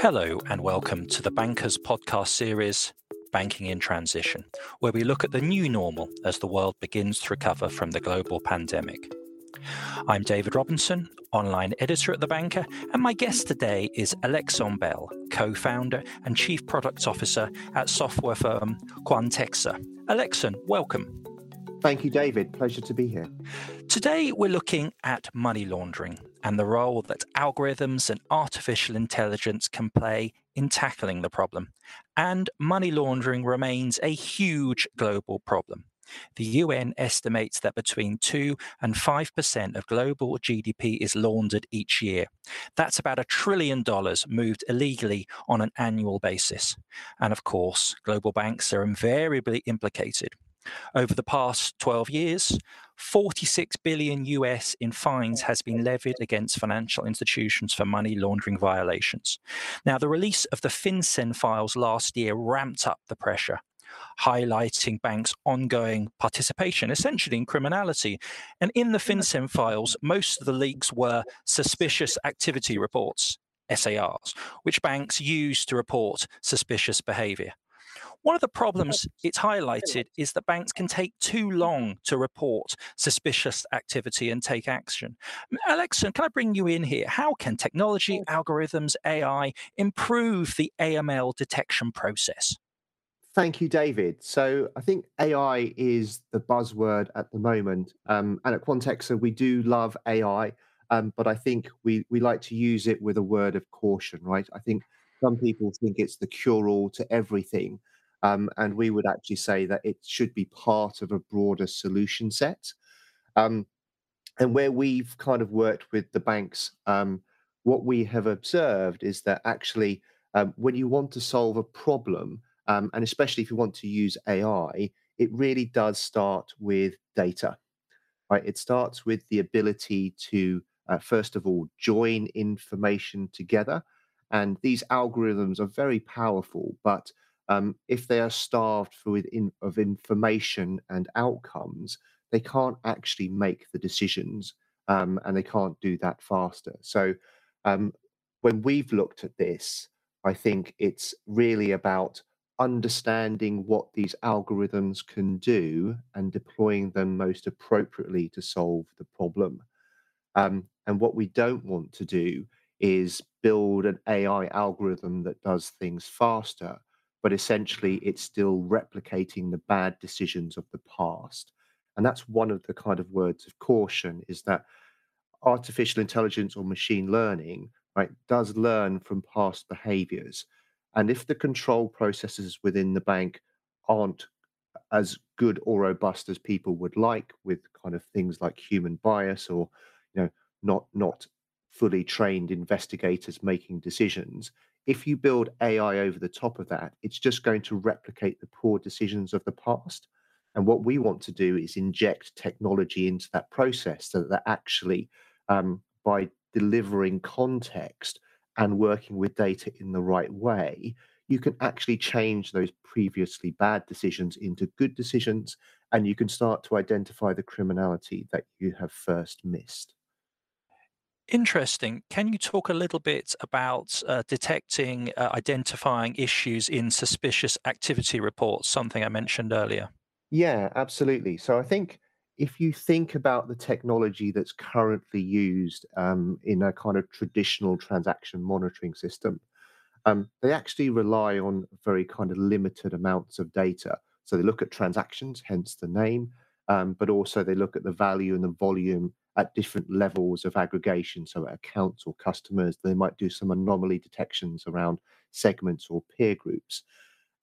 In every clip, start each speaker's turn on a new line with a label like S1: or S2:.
S1: Hello, and welcome to the Bankers podcast series, Banking in Transition, where we look at the new normal as the world begins to recover from the global pandemic. I'm David Robinson, online editor at The Banker, and my guest today is Alexon Bell, co founder and chief product officer at software firm Quantexa. Alexon, welcome.
S2: Thank you, David. Pleasure to be here.
S1: Today, we're looking at money laundering and the role that algorithms and artificial intelligence can play in tackling the problem. And money laundering remains a huge global problem. The UN estimates that between 2 and 5% of global GDP is laundered each year. That's about a trillion dollars moved illegally on an annual basis. And of course, global banks are invariably implicated. Over the past 12 years, 46 billion US in fines has been levied against financial institutions for money laundering violations. Now, the release of the FinCEN files last year ramped up the pressure highlighting banks' ongoing participation, essentially in criminality. And in the FinCEN files, most of the leaks were suspicious activity reports, SARs, which banks use to report suspicious behavior. One of the problems it's highlighted is that banks can take too long to report suspicious activity and take action. Alexon, can I bring you in here? How can technology, algorithms, AI improve the AML detection process?
S2: Thank you, David. So I think AI is the buzzword at the moment. Um, and at Quantexa, we do love AI, um, but I think we, we like to use it with a word of caution, right? I think some people think it's the cure all to everything. Um, and we would actually say that it should be part of a broader solution set. Um, and where we've kind of worked with the banks, um, what we have observed is that actually, um, when you want to solve a problem, um, and especially if you want to use AI, it really does start with data. Right? It starts with the ability to, uh, first of all, join information together. And these algorithms are very powerful, but um, if they are starved for of information and outcomes, they can't actually make the decisions um, and they can't do that faster. So um, when we've looked at this, I think it's really about understanding what these algorithms can do and deploying them most appropriately to solve the problem. Um, and what we don't want to do is build an AI algorithm that does things faster but essentially it's still replicating the bad decisions of the past. And that's one of the kind of words of caution is that artificial intelligence or machine learning, right, does learn from past behaviors. And if the control processes within the bank aren't as good or robust as people would like with kind of things like human bias or you know not not fully trained investigators making decisions if you build AI over the top of that, it's just going to replicate the poor decisions of the past. And what we want to do is inject technology into that process so that actually, um, by delivering context and working with data in the right way, you can actually change those previously bad decisions into good decisions and you can start to identify the criminality that you have first missed.
S1: Interesting. Can you talk a little bit about uh, detecting, uh, identifying issues in suspicious activity reports, something I mentioned earlier?
S2: Yeah, absolutely. So I think if you think about the technology that's currently used um, in a kind of traditional transaction monitoring system, um, they actually rely on very kind of limited amounts of data. So they look at transactions, hence the name, um, but also they look at the value and the volume at different levels of aggregation. So at accounts or customers, they might do some anomaly detections around segments or peer groups.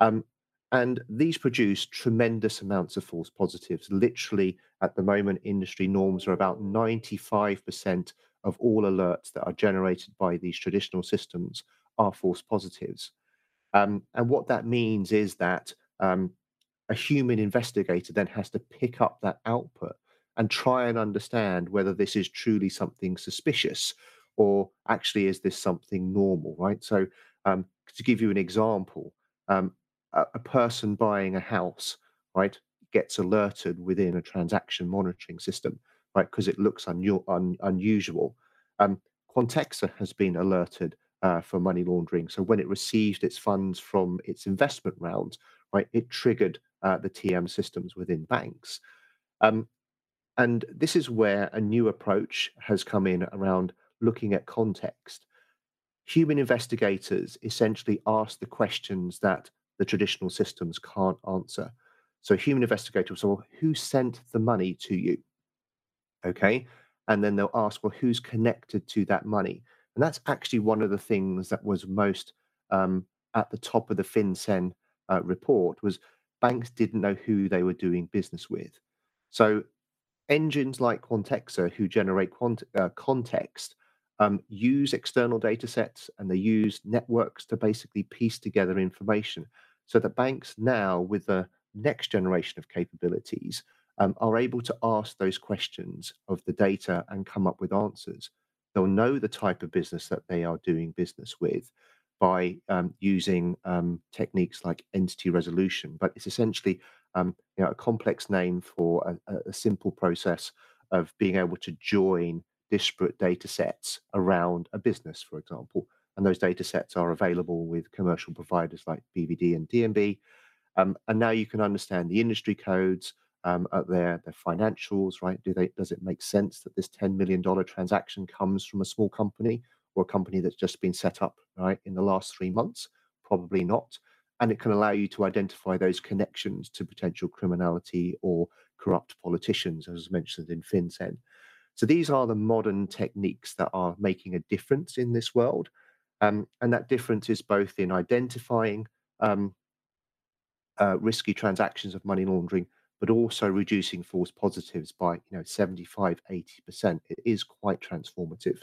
S2: Um, and these produce tremendous amounts of false positives. Literally, at the moment, industry norms are about 95% of all alerts that are generated by these traditional systems are false positives. Um, and what that means is that um, a human investigator then has to pick up that output and try and understand whether this is truly something suspicious or actually is this something normal, right? So, um, to give you an example, um, a, a, person buying a house, right, gets alerted within a transaction monitoring system, right, because it looks un- un- unusual. Um, Quantexa has been alerted uh, for money laundering. So when it received its funds from its investment round, right, it triggered uh, the TM systems within banks. Um, and this is where a new approach has come in around looking at context. Human investigators essentially ask the questions that the traditional systems can't answer. So human investigators will say, well, who sent the money to you? Okay. And then they'll ask, well, who's connected to that money? And that's actually one of the things that was most um, at the top of the FinCEN uh, report was banks didn't know who they were doing business with. So engines like Quantexa, who generate quant- uh, context, um, use external data sets and they use networks to basically piece together information so that banks now, with the next generation of capabilities, um, are able to ask those questions of the data and come up with answers. They'll know the type of business that they are doing business with by um, using um, techniques like entity resolution, but it's essentially um, you know, a complex name for a, a, simple process of being able to join disparate data sets around a business, for example. And those data sets are available with commercial providers like BVD and D&B. Um, and now you can understand the industry codes, um, at their their financials, right? Do they does it make sense that this ten million dollar transaction comes from a small company or a company that's just been set up right in the last three months? Probably not and it can allow you to identify those connections to potential criminality or corrupt politicians, as mentioned in FinCEN. So these are the modern techniques that are making a difference in this world. Um, and that difference is both in identifying um, uh, risky transactions of money laundering, but also reducing false positives by you know 75, 80%. It is quite transformative.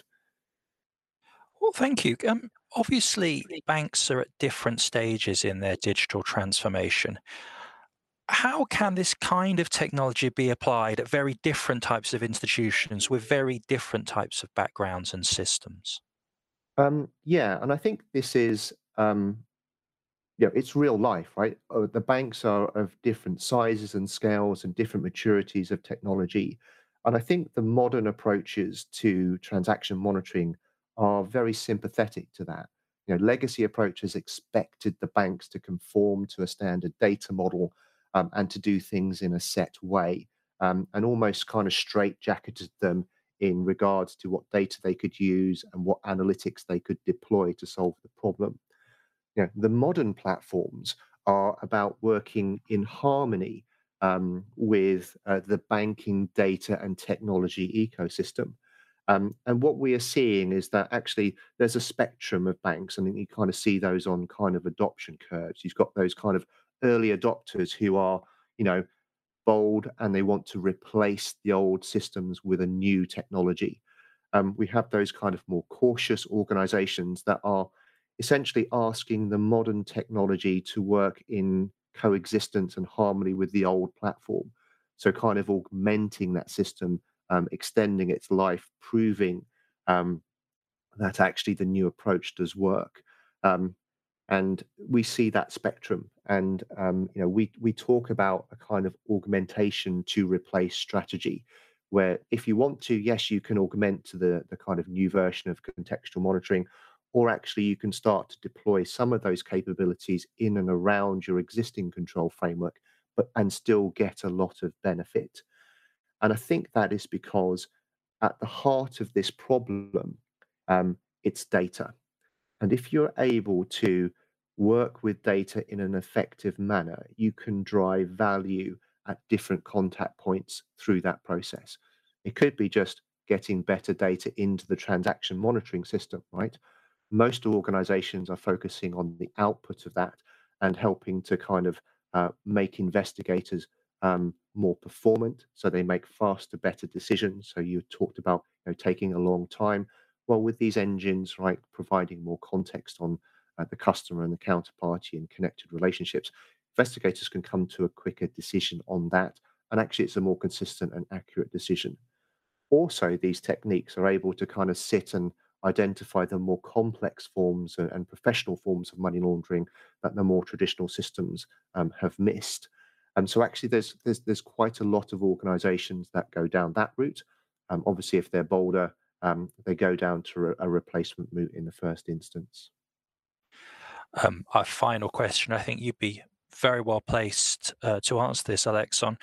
S1: Well, thank you. Um, obviously, banks are at different stages in their digital transformation. How can this kind of technology be applied at very different types of institutions with very different types of backgrounds and systems?
S2: Um, yeah, and I think this is, um, you know, it's real life, right? Uh, the banks are of different sizes and scales and different maturities of technology. And I think the modern approaches to transaction monitoring are very sympathetic to that. You know, legacy approaches expected the banks to conform to a standard data model um, and to do things in a set way, um, and almost kind of straitjacketed them in regards to what data they could use and what analytics they could deploy to solve the problem. You know, the modern platforms are about working in harmony um, with uh, the banking data and technology ecosystem. Um, and what we are seeing is that actually there's a spectrum of banks, and you kind of see those on kind of adoption curves. You've got those kind of early adopters who are, you know, bold and they want to replace the old systems with a new technology. Um, we have those kind of more cautious organizations that are essentially asking the modern technology to work in coexistence and harmony with the old platform. So, kind of augmenting that system um, extending its life, proving um, that actually the new approach does work. Um, and we see that spectrum, and um, you know, we we talk about a kind of augmentation to replace strategy, where if you want to, yes, you can augment to the the kind of new version of contextual monitoring, or actually you can start to deploy some of those capabilities in and around your existing control framework, but and still get a lot of benefit. And I think that is because at the heart of this problem, um, it's data. And if you're able to work with data in an effective manner, you can drive value at different contact points through that process. It could be just getting better data into the transaction monitoring system, right? Most organizations are focusing on the output of that and helping to kind of uh, make investigators um, more performant, so they make faster, better decisions. So you talked about you know, taking a long time. Well, with these engines, right, providing more context on uh, the customer and the counterparty and connected relationships, investigators can come to a quicker decision on that. And actually, it's a more consistent and accurate decision. Also, these techniques are able to kind of sit and identify the more complex forms and, professional forms of money laundering that the more traditional systems um, have missed. And so actually there's there's there's quite a lot of organizations that go down that route. Um, obviously, if they're bolder um, they go down to a replacement route in the first instance.
S1: Um, our final question, I think you'd be very well placed uh, to answer this, Alex, on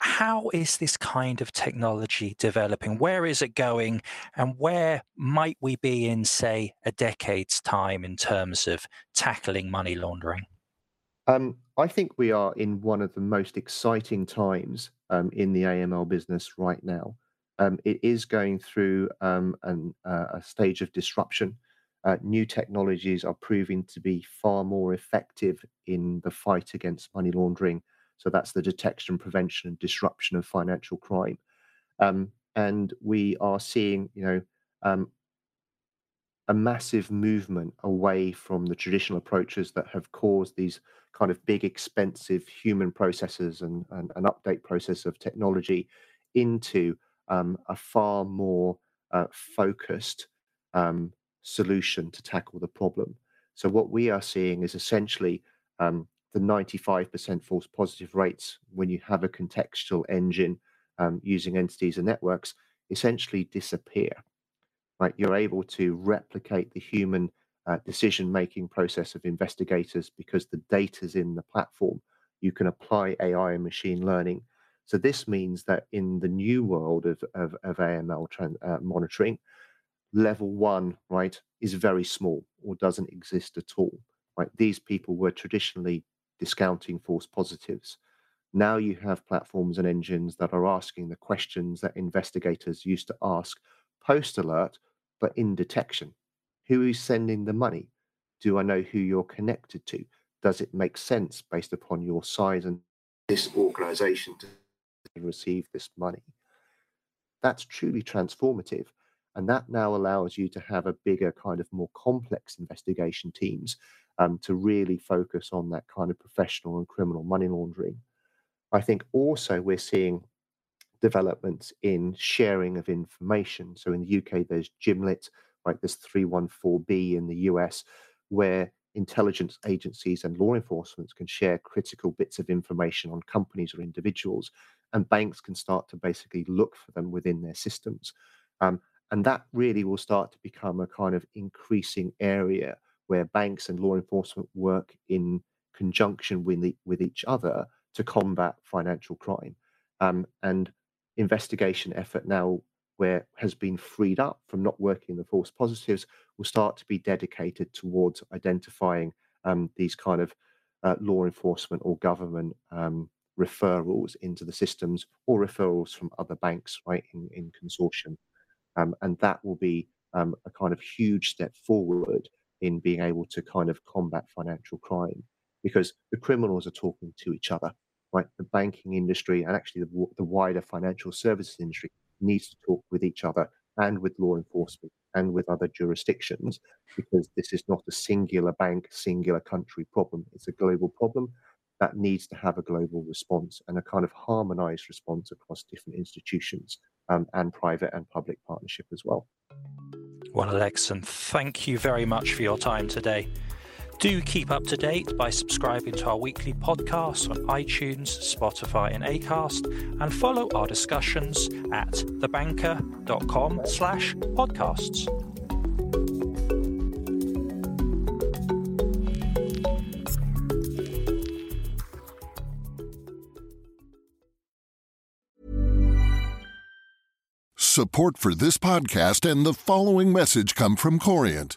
S1: how is this kind of technology developing? Where is it going? And where might we be in, say, a decade's time in terms of tackling money laundering?
S2: Um, I think we are in one of the most exciting times um, in the AML business right now. Um, it is going through um, an, uh, a stage of disruption. Uh, new technologies are proving to be far more effective in the fight against money laundering so that's the detection, prevention, and disruption of financial crime. Um, and we are seeing, you know, um, a massive movement away from the traditional approaches that have caused these kind of big, expensive human processes and, and an update process of technology into um, a far more uh, focused um, solution to tackle the problem. So what we are seeing is essentially um, the 95% false positive rates when you have a contextual engine um, using entities and networks essentially disappear. Right, you're able to replicate the human uh, decision-making process of investigators because the data's in the platform. You can apply AI and machine learning. So this means that in the new world of, of, of AML uh, monitoring, level one, right, is very small or doesn't exist at all. Right, these people were traditionally discounting false positives. Now you have platforms and engines that are asking the questions that investigators used to ask post alert, but in detection. Who is sending the money? Do I know who you're connected to? Does it make sense based upon your size and this organization to receive this money? That's truly transformative. And that now allows you to have a bigger, kind of more complex investigation teams um, to really focus on that kind of professional and criminal money laundering. I think also we're seeing developments in sharing of information. So in the UK, there's JMLIT, right? this 314B in the US, where intelligence agencies and law enforcement can share critical bits of information on companies or individuals, and banks can start to basically look for them within their systems. Um, and that really will start to become a kind of increasing area where banks and law enforcement work in conjunction with, the, with each other to combat financial crime. Um, and investigation effort now, where has been freed up from not working the false positives, will start to be dedicated towards identifying um, these kind of uh, law enforcement or government um, referrals into the systems or referrals from other banks, right, in, in consortium. Um, and that will be um, a kind of huge step forward in being able to kind of combat financial crime because the criminals are talking to each other, right? The banking industry and actually the, the wider financial services industry needs to talk with each other and with law enforcement and with other jurisdictions because this is not a singular bank, singular country problem. It's a global problem that needs to have a global response and a kind of harmonized response across different institutions um, and private and public partnership as well.
S1: Well, Alex, and thank you very much for your time today. Do keep up to date by subscribing to our weekly podcasts on iTunes, Spotify, and Acast, and follow our discussions at thebanker.com slash podcasts.
S3: Support for this podcast and the following message come from Corient.